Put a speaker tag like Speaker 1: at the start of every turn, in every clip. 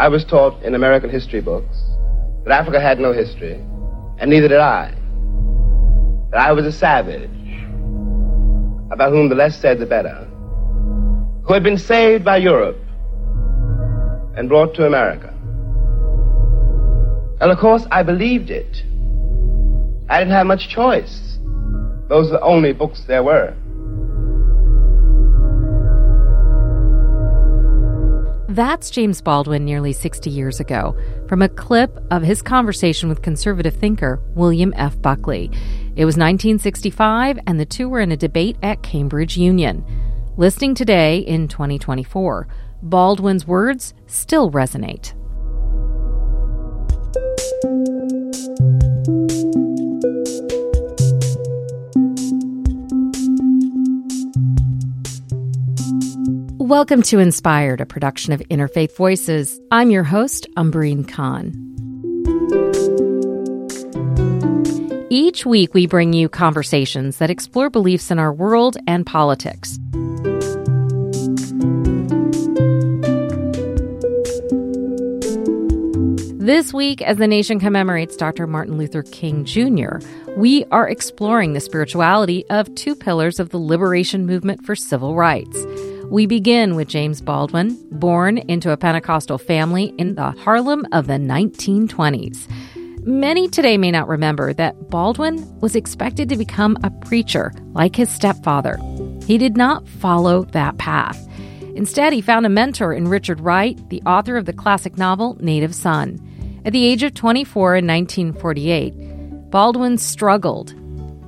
Speaker 1: I was taught in American history books that Africa had no history, and neither did I. That I was a savage, about whom the less said the better, who had been saved by Europe and brought to America. And of course, I believed it. I didn't have much choice. Those were the only books there were.
Speaker 2: That's James Baldwin nearly 60 years ago from a clip of his conversation with conservative thinker William F. Buckley. It was 1965, and the two were in a debate at Cambridge Union. Listening today in 2024, Baldwin's words still resonate. Welcome to Inspired, a production of Interfaith Voices. I'm your host, Umbreen Khan. Each week, we bring you conversations that explore beliefs in our world and politics. This week, as the nation commemorates Dr. Martin Luther King Jr., we are exploring the spirituality of two pillars of the liberation movement for civil rights we begin with James Baldwin, born into a Pentecostal family in the Harlem of the 1920s. Many today may not remember that Baldwin was expected to become a preacher like his stepfather. He did not follow that path. Instead, he found a mentor in Richard Wright, the author of the classic novel Native Son. At the age of 24 in 1948, Baldwin struggled,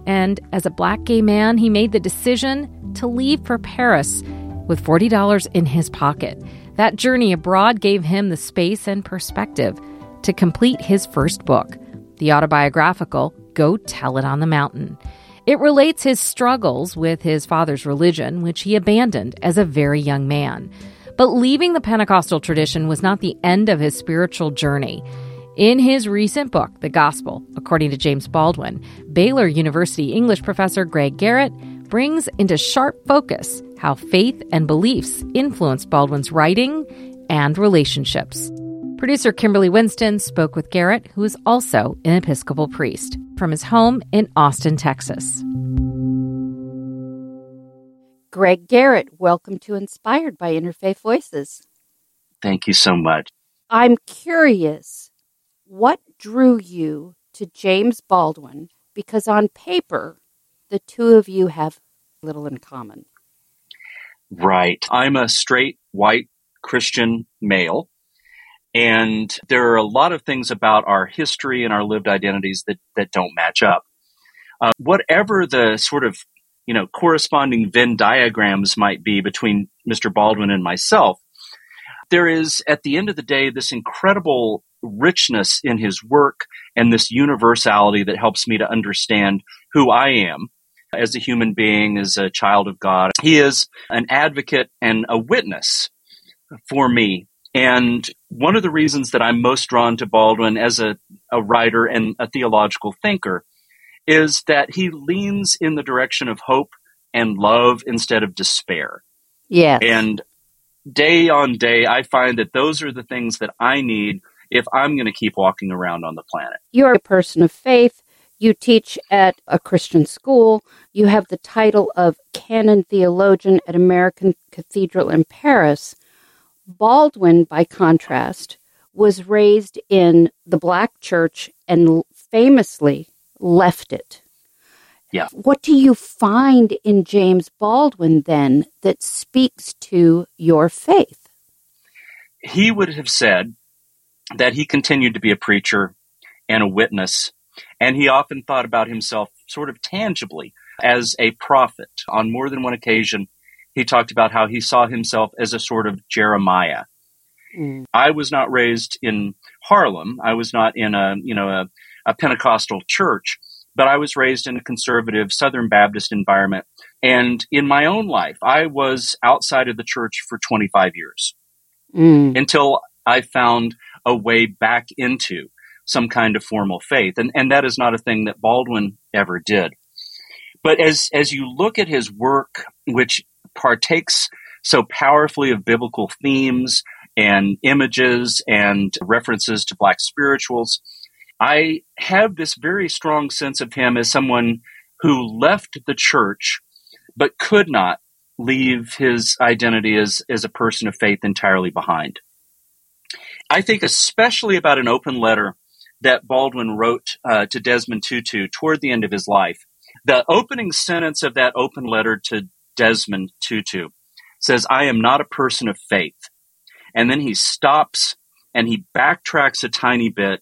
Speaker 2: and as a black gay man, he made the decision to leave for Paris with $40 in his pocket. That journey abroad gave him the space and perspective to complete his first book, the autobiographical Go Tell It on the Mountain. It relates his struggles with his father's religion, which he abandoned as a very young man. But leaving the Pentecostal tradition was not the end of his spiritual journey. In his recent book, The Gospel, according to James Baldwin, Baylor University English professor Greg Garrett brings into sharp focus how faith and beliefs influence Baldwin's writing and relationships. Producer Kimberly Winston spoke with Garrett, who is also an Episcopal priest, from his home in Austin, Texas. Greg Garrett, welcome to Inspired by Interfaith Voices.
Speaker 3: Thank you so much.
Speaker 2: I'm curious, what drew you to James Baldwin? Because on paper, the two of you have little in common.
Speaker 3: Right. I'm a straight white Christian male. And there are a lot of things about our history and our lived identities that, that don't match up. Uh, whatever the sort of you know corresponding Venn diagrams might be between Mr. Baldwin and myself, there is at the end of the day this incredible richness in his work and this universality that helps me to understand who I am as a human being, as a child of God. He is an advocate and a witness for me. And one of the reasons that I'm most drawn to Baldwin as a, a writer and a theological thinker is that he leans in the direction of hope and love instead of despair.
Speaker 2: Yeah.
Speaker 3: And day on day, I find that those are the things that I need if I'm going to keep walking around on the planet.
Speaker 2: You're a person of faith. You teach at a Christian school. You have the title of canon theologian at American Cathedral in Paris. Baldwin, by contrast, was raised in the black church and famously left it.
Speaker 3: Yeah.
Speaker 2: What do you find in James Baldwin then that speaks to your faith?
Speaker 3: He would have said that he continued to be a preacher and a witness and he often thought about himself sort of tangibly as a prophet. On more than one occasion, he talked about how he saw himself as a sort of Jeremiah. Mm. I was not raised in Harlem. I was not in a, you know, a, a Pentecostal church, but I was raised in a conservative Southern Baptist environment. And in my own life, I was outside of the church for 25 years mm. until I found a way back into some kind of formal faith. And, and that is not a thing that Baldwin ever did. But as, as you look at his work, which partakes so powerfully of biblical themes and images and references to black spirituals. I have this very strong sense of him as someone who left the church but could not leave his identity as, as a person of faith entirely behind. I think especially about an open letter that Baldwin wrote uh, to Desmond Tutu toward the end of his life. The opening sentence of that open letter to Desmond Tutu says, I am not a person of faith. And then he stops and he backtracks a tiny bit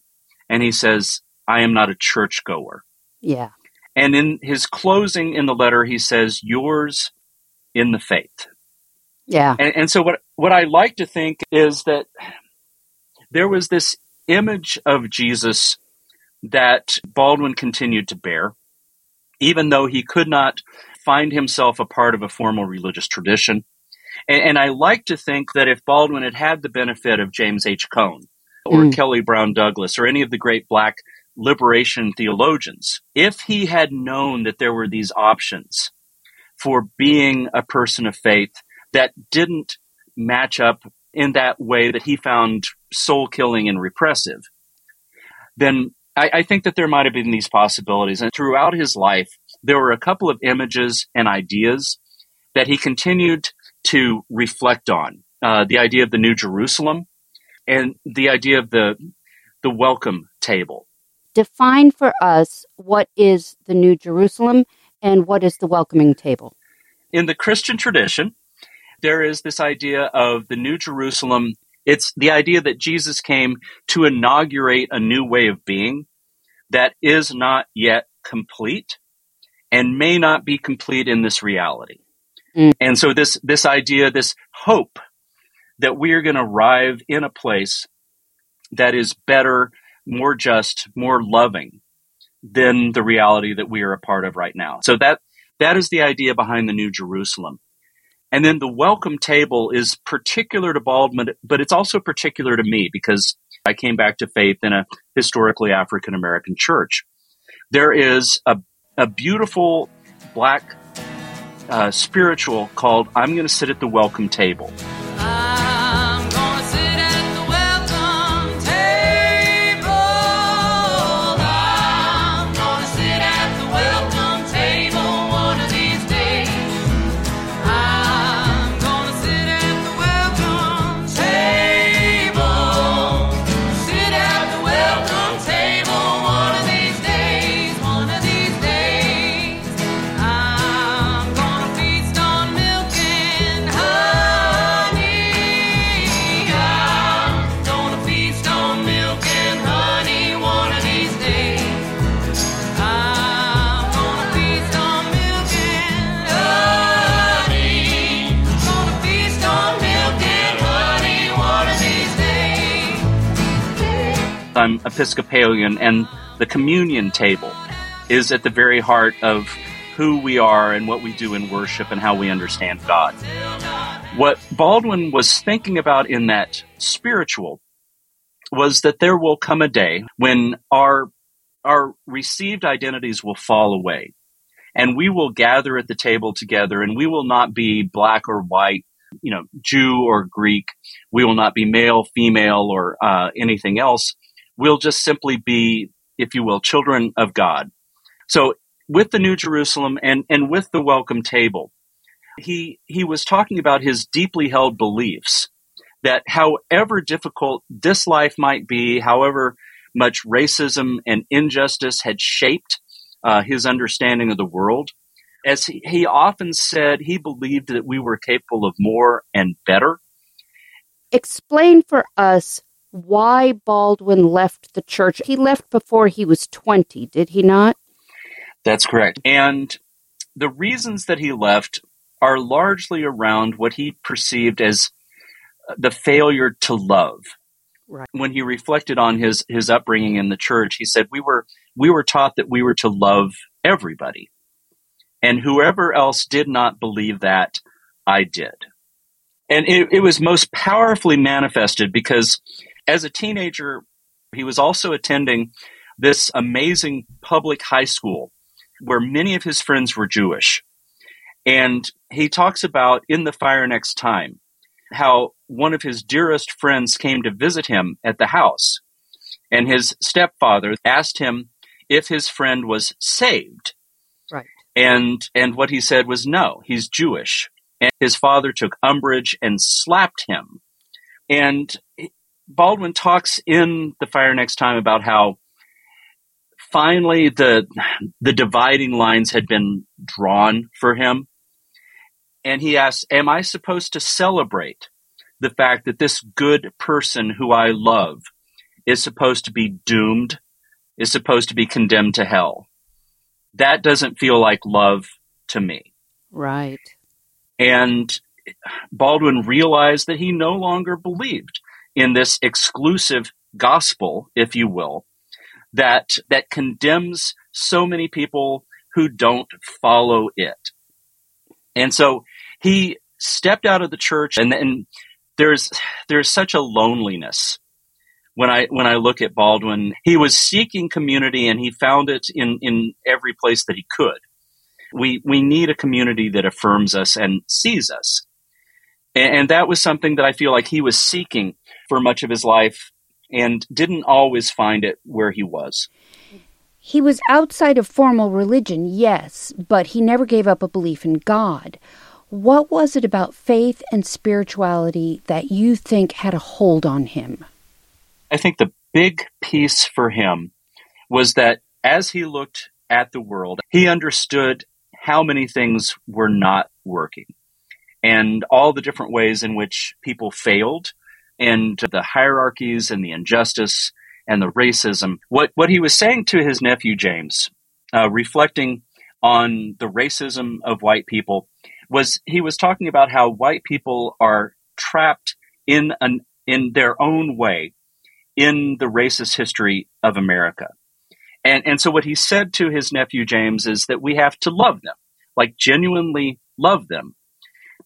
Speaker 3: and he says, I am not a churchgoer.
Speaker 2: Yeah.
Speaker 3: And in his closing in the letter, he says, Yours in the faith.
Speaker 2: Yeah.
Speaker 3: And, and so what what I like to think is that there was this image of Jesus that Baldwin continued to bear, even though he could not find himself a part of a formal religious tradition. And, and I like to think that if Baldwin had had the benefit of James H. Cone or mm. Kelly Brown Douglas or any of the great black liberation theologians, if he had known that there were these options for being a person of faith that didn't match up in that way that he found soul killing and repressive, then I, I, think that there might have been these possibilities. And throughout his life, there were a couple of images and ideas that he continued to reflect on. Uh, the idea of the New Jerusalem and the idea of the the welcome table.
Speaker 2: Define for us what is the New Jerusalem and what is the welcoming table?
Speaker 3: In the Christian tradition, there is this idea of the New Jerusalem. It's the idea that Jesus came to inaugurate a new way of being that is not yet complete and may not be complete in this reality. Mm. And so this this idea, this hope that we are going to arrive in a place that is better, more just, more loving than the reality that we are a part of right now. So that that is the idea behind the New Jerusalem. And then the welcome table is particular to Baldwin, but it's also particular to me because I came back to faith in a historically African American church. There is a, a beautiful black uh, spiritual called I'm Going to Sit at the Welcome Table. Episcopalian, and the communion table is at the very heart of who we are and what we do in worship and how we understand God. What Baldwin was thinking about in that spiritual was that there will come a day when our our received identities will fall away and we will gather at the table together and we will not be black or white you know jew or greek we will not be male female or uh, anything else will just simply be, if you will, children of God. So with the New Jerusalem and, and with the welcome table, he, he was talking about his deeply held beliefs that however difficult this life might be, however much racism and injustice had shaped uh, his understanding of the world, as he, he often said, he believed that we were capable of more and better.
Speaker 2: Explain for us why Baldwin left the church. He left before he was 20, did he not?
Speaker 3: That's correct. And the reasons that he left are largely around what he perceived as uh, the failure to love. Right. When he reflected on his his upbringing in the church, he said we were we were taught that we were to love everybody. And whoever else did not believe that, I did. And it, it was most powerfully manifested because as a teenager, he was also attending this amazing public high school where many of his friends were Jewish. And he talks about in The Fire Next Time how one of his dearest friends came to visit him at the house. And his stepfather asked him if his friend was saved.
Speaker 2: Right.
Speaker 3: And and what he said was no, he's Jewish. And his father took umbrage and slapped him. And Baldwin talks in The Fire Next Time about how finally the the dividing lines had been drawn for him. And he asks, Am I supposed to celebrate the fact that this good person who I love is supposed to be doomed, is supposed to be condemned to hell? That doesn't feel like love to me.
Speaker 2: Right.
Speaker 3: And Baldwin realized that he no longer believed in this exclusive gospel, if you will, that that condemns so many people who don't follow it. And so he stepped out of the church and then there's there's such a loneliness when I when I look at Baldwin. He was seeking community and he found it in, in every place that he could. We we need a community that affirms us and sees us. And, and that was something that I feel like he was seeking for much of his life and didn't always find it where he was.
Speaker 4: He was outside of formal religion, yes, but he never gave up a belief in God. What was it about faith and spirituality that you think had a hold on him?
Speaker 3: I think the big piece for him was that as he looked at the world, he understood how many things were not working and all the different ways in which people failed and the hierarchies and the injustice and the racism. What, what he was saying to his nephew James, uh, reflecting on the racism of white people, was he was talking about how white people are trapped in an in their own way in the racist history of America. And and so what he said to his nephew James is that we have to love them, like genuinely love them,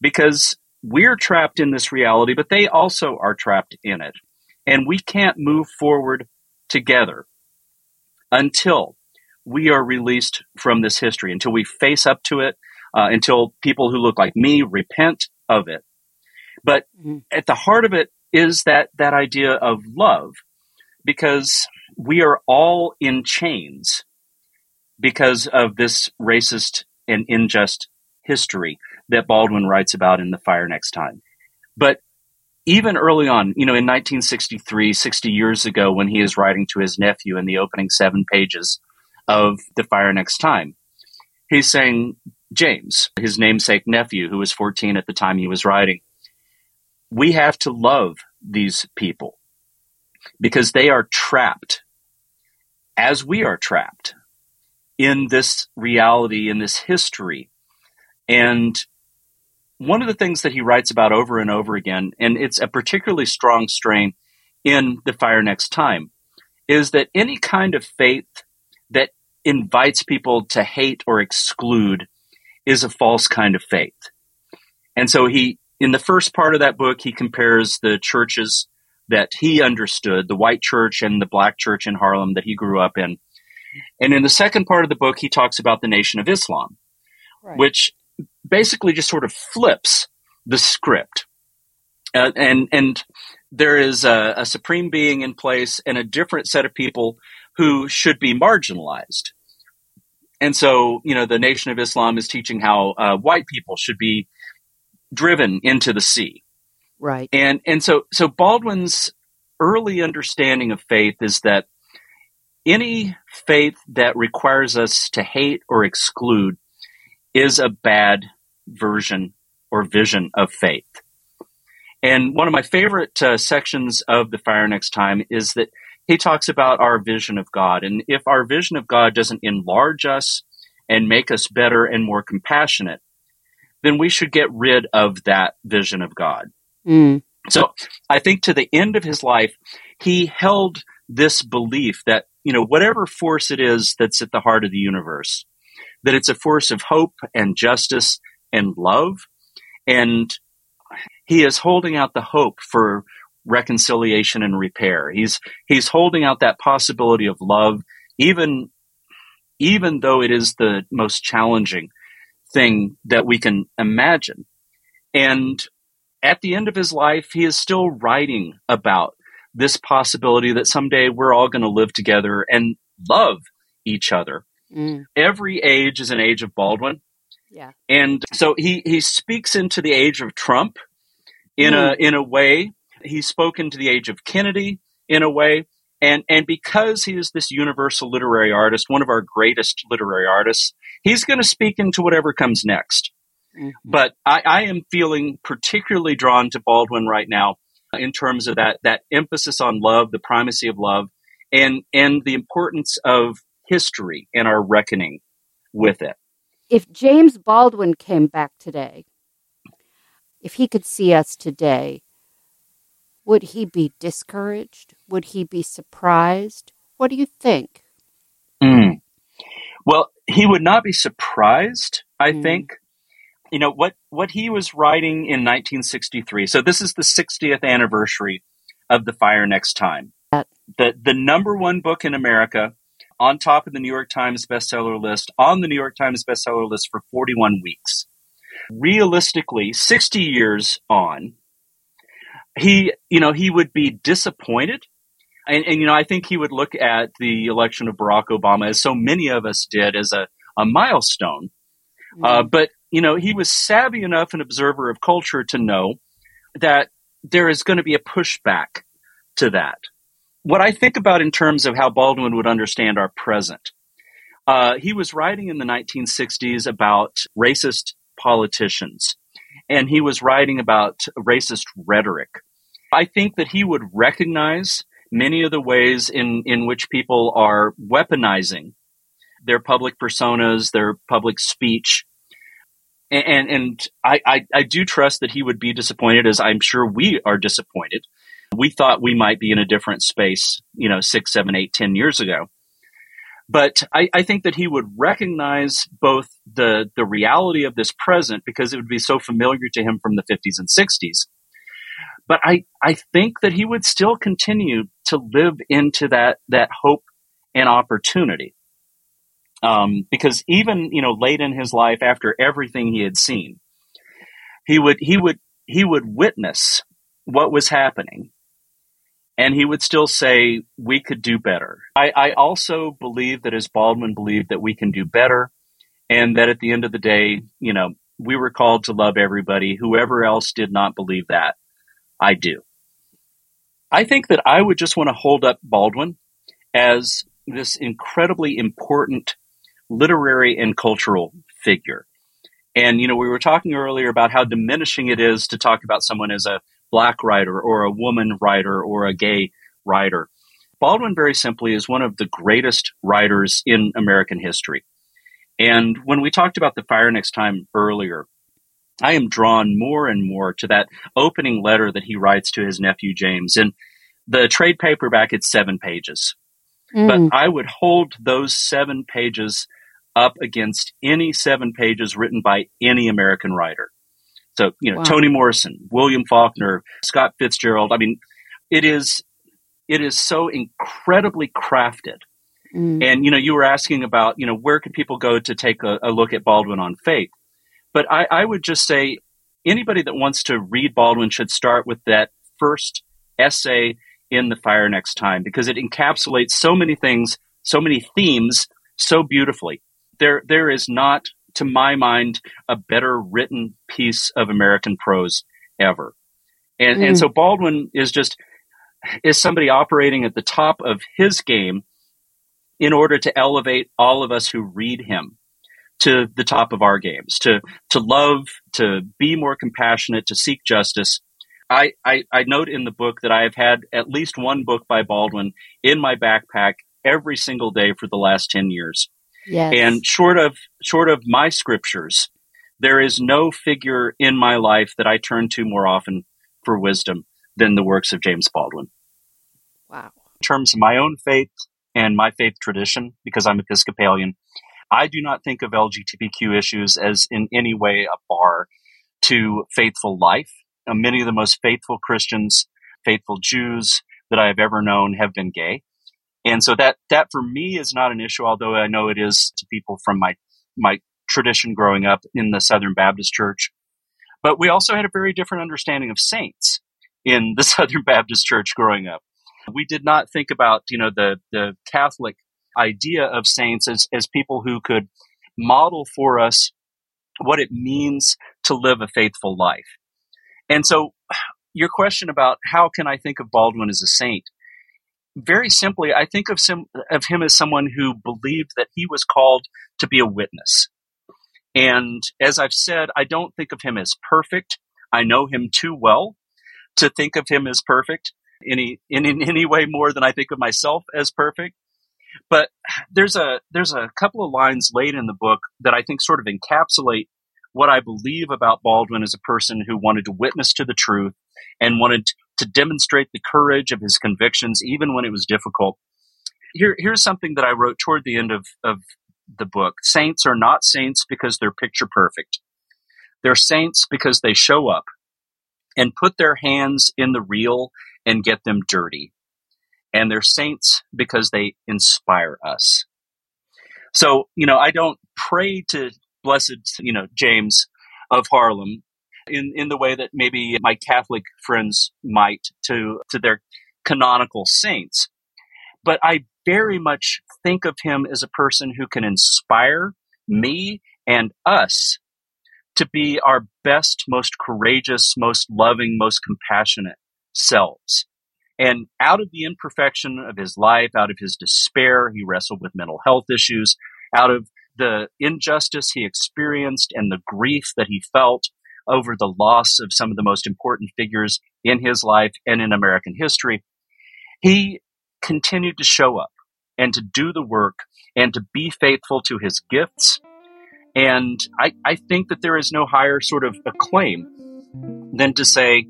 Speaker 3: because we're trapped in this reality, but they also are trapped in it. And we can't move forward together until we are released from this history, until we face up to it, uh, until people who look like me repent of it. But mm-hmm. at the heart of it is that, that idea of love, because we are all in chains because of this racist and unjust history that Baldwin writes about in The Fire Next Time. But even early on, you know, in 1963, 60 years ago, when he is writing to his nephew in the opening seven pages of The Fire Next Time, he's saying, James, his namesake nephew, who was 14 at the time he was writing, we have to love these people because they are trapped as we are trapped in this reality, in this history. And one of the things that he writes about over and over again, and it's a particularly strong strain in The Fire Next Time, is that any kind of faith that invites people to hate or exclude is a false kind of faith. And so he, in the first part of that book, he compares the churches that he understood, the white church and the black church in Harlem that he grew up in. And in the second part of the book, he talks about the Nation of Islam, right. which basically just sort of flips the script. Uh, and and there is a, a, supreme being in place and a different set of people who should be marginalized. And so, you know, the Nation of Islam is teaching how uh, white people should be driven into the sea.
Speaker 2: Right.
Speaker 3: And and so so Baldwin's early understanding of faith is that any faith that requires us to hate or exclude is a bad version or vision of faith. And one of my favorite uh, sections of The Fire Next Time is that he talks about our vision of God. And if our vision of God doesn't enlarge us and make us better and more compassionate, then we should get rid of that vision of God. Mm. So I think to the end of his life, he held this belief that, you know, whatever force it is that's at the heart of the universe, that it's a force of hope and justice and love. And he is holding out the hope for reconciliation and repair. He's he's holding out that possibility of love, even even though it is the most challenging thing that we can imagine. And at the end of his life, he is still writing about this possibility that someday we're all going to live together and love each other. Mm. Every age is an age of Baldwin.
Speaker 4: Yeah.
Speaker 3: And so he he speaks into the age of Trump in mm. a in a way. He's spoken to the age of Kennedy in a way. And and because he is this universal literary artist, one of our greatest literary artists, he's going to speak into whatever comes next. Mm-hmm. But I, I am feeling particularly drawn to Baldwin right now in terms of that that emphasis on love, the primacy of love, and and the importance of history and our reckoning with it.
Speaker 4: If James Baldwin came back today, if he could see us today, would he be discouraged? Would he be surprised? What do you think?
Speaker 3: Mm. Well, he would not be surprised, I mm. think. You know, what, what he was writing in 1963. So this is the 60th anniversary of The Fire Next Time. The, the number one book in America on top of the New York Times bestseller list, on the New York Times bestseller list for 41 weeks. Realistically, 60 years on, he, you know, he would be disappointed. And, and, you know, I think he would look at the election of Barack Obama, as so many of us did, as a, a milestone. Mm-hmm. Uh, but, you know, he was savvy enough an observer of culture to know that there is going to be a pushback to that what I think about in terms of how Baldwin would understand our present, uh, he was writing in the 1960s about racist politicians, and he was writing about racist rhetoric. I think that he would recognize many of the ways in, in which people are weaponizing their public personas, their public speech. And, and, I, I, I do trust that he would be disappointed, as I'm sure we are disappointed we thought we might be in a different space, you know, six, seven, eight, ten years ago. But I, I think that he would recognize both the the reality of this present because it would be so familiar to him from the 50s and 60s. But I, I think that he would still continue to live into that that hope and opportunity. Um, because even you know late in his life, after everything he had seen, he would he would he would witness what was happening and he would still say we could do better. I, I, also believe that as Baldwin believed that we can do better, and that at the end of the day, you know, we were called to love everybody. Whoever else did not believe that, I do. I think that I would just want to hold up Baldwin as this incredibly important literary and cultural figure. And, you know, we were talking earlier about how diminishing it is to talk about someone as a black writer or a woman writer or a gay writer. Baldwin, very simply, is one of the greatest writers in American history. And when we talked about the fire next time earlier, I am drawn more and more to that opening letter that he writes to his nephew James. And the trade paperback, it's seven pages. Mm. But I would hold those seven pages up against any seven pages written by any American writer. So, you know, wow. Toni Morrison, William Faulkner, Scott Fitzgerald. I mean, it is it is so incredibly crafted. Mm. And you know, you were asking about, you know, where can people go to take a, a look at Baldwin on faith? But I, I would just say anybody that wants to read Baldwin should start with that first essay in the fire next time because it encapsulates so many things, so many themes so beautifully. There there is not to my mind, a better written piece of American prose ever. And, mm. and so Baldwin is just, is somebody operating at the top of his game in order to elevate all of us who read him to the top of our games, to, to love, to be more compassionate, to seek justice. I, I, I note in the book that I have had at least one book by Baldwin in my backpack every single day for the last 10 years.
Speaker 4: Yes.
Speaker 3: And short of short of my scriptures, there is no figure in my life that I turn to more often for wisdom than the works of James Baldwin.
Speaker 4: Wow.
Speaker 3: In terms of my own faith and my faith tradition, because I'm Episcopalian, I do not think of LGBTQ issues as in any way a bar to faithful life. Uh, many of the most faithful Christians, faithful Jews that I have ever known have been gay. And so that that for me is not an issue, although I know it is to people from my my tradition growing up in the Southern Baptist Church. But we also had a very different understanding of saints in the Southern Baptist Church growing up. We did not think about, you know, the, the Catholic idea of saints as, as people who could model for us what it means to live a faithful life. And so your question about how can I think of Baldwin as a saint? Very simply, I think of, some, of him as someone who believed that he was called to be a witness. And as I've said, I don't think of him as perfect. I know him too well to think of him as perfect any in, in any way more than I think of myself as perfect. But there's a there's a couple of lines late in the book that I think sort of encapsulate what I believe about Baldwin as a person who wanted to witness to the truth and wanted to demonstrate the courage of his convictions even when it was difficult. Here, here's something that I wrote toward the end of, of the book. Saints are not saints because they're picture perfect. They're saints because they show up and put their hands in the real and get them dirty and they're saints because they inspire us. So, you know, I don't pray to blessed, you know, James of Harlem in, in the way that maybe my Catholic friends might to, to their canonical saints. But I very much think of him as a person who can inspire me and us to be our best, most courageous, most loving, most compassionate selves. And out of the imperfection of his life, out of his despair, he wrestled with mental health issues. Out of the injustice he experienced and the grief that he felt over the loss of some of the most important figures in his life and in American history, he continued to show up and to do the work and to be faithful to his gifts. And I, I think that there is no higher sort of acclaim than to say,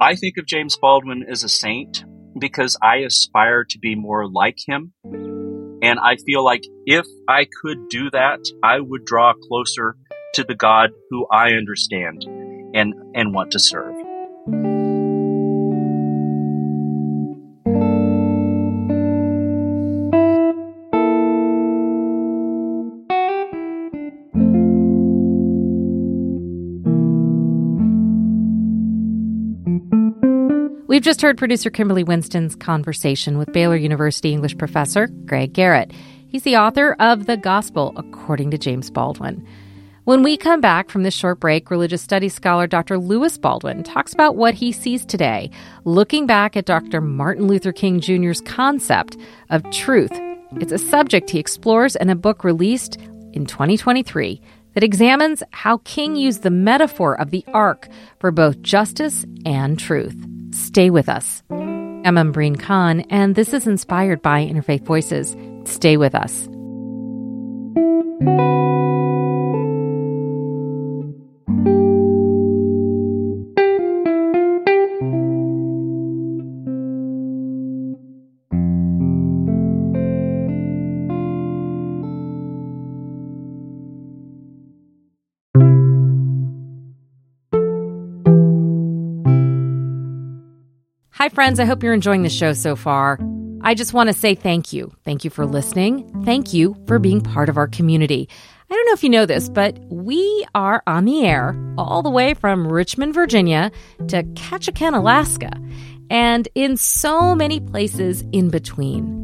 Speaker 3: I think of James Baldwin as a saint because I aspire to be more like him. And I feel like if I could do that, I would draw closer to the God who I understand and, and want to serve.
Speaker 2: We've just heard producer Kimberly Winston's conversation with Baylor University English professor Greg Garrett. He's the author of The Gospel According to James Baldwin. When we come back from this short break, religious studies scholar Dr. Lewis Baldwin talks about what he sees today, looking back at Dr. Martin Luther King Jr.'s concept of truth. It's a subject he explores in a book released in 2023 that examines how King used the metaphor of the arc for both justice and truth. Stay with us. I'm Umbreen Khan, and this is inspired by Interfaith Voices. Stay with us. Hi, friends. I hope you're enjoying the show so far. I just want to say thank you. Thank you for listening. Thank you for being part of our community. I don't know if you know this, but we are on the air all the way from Richmond, Virginia to Ketchikan, Alaska, and in so many places in between.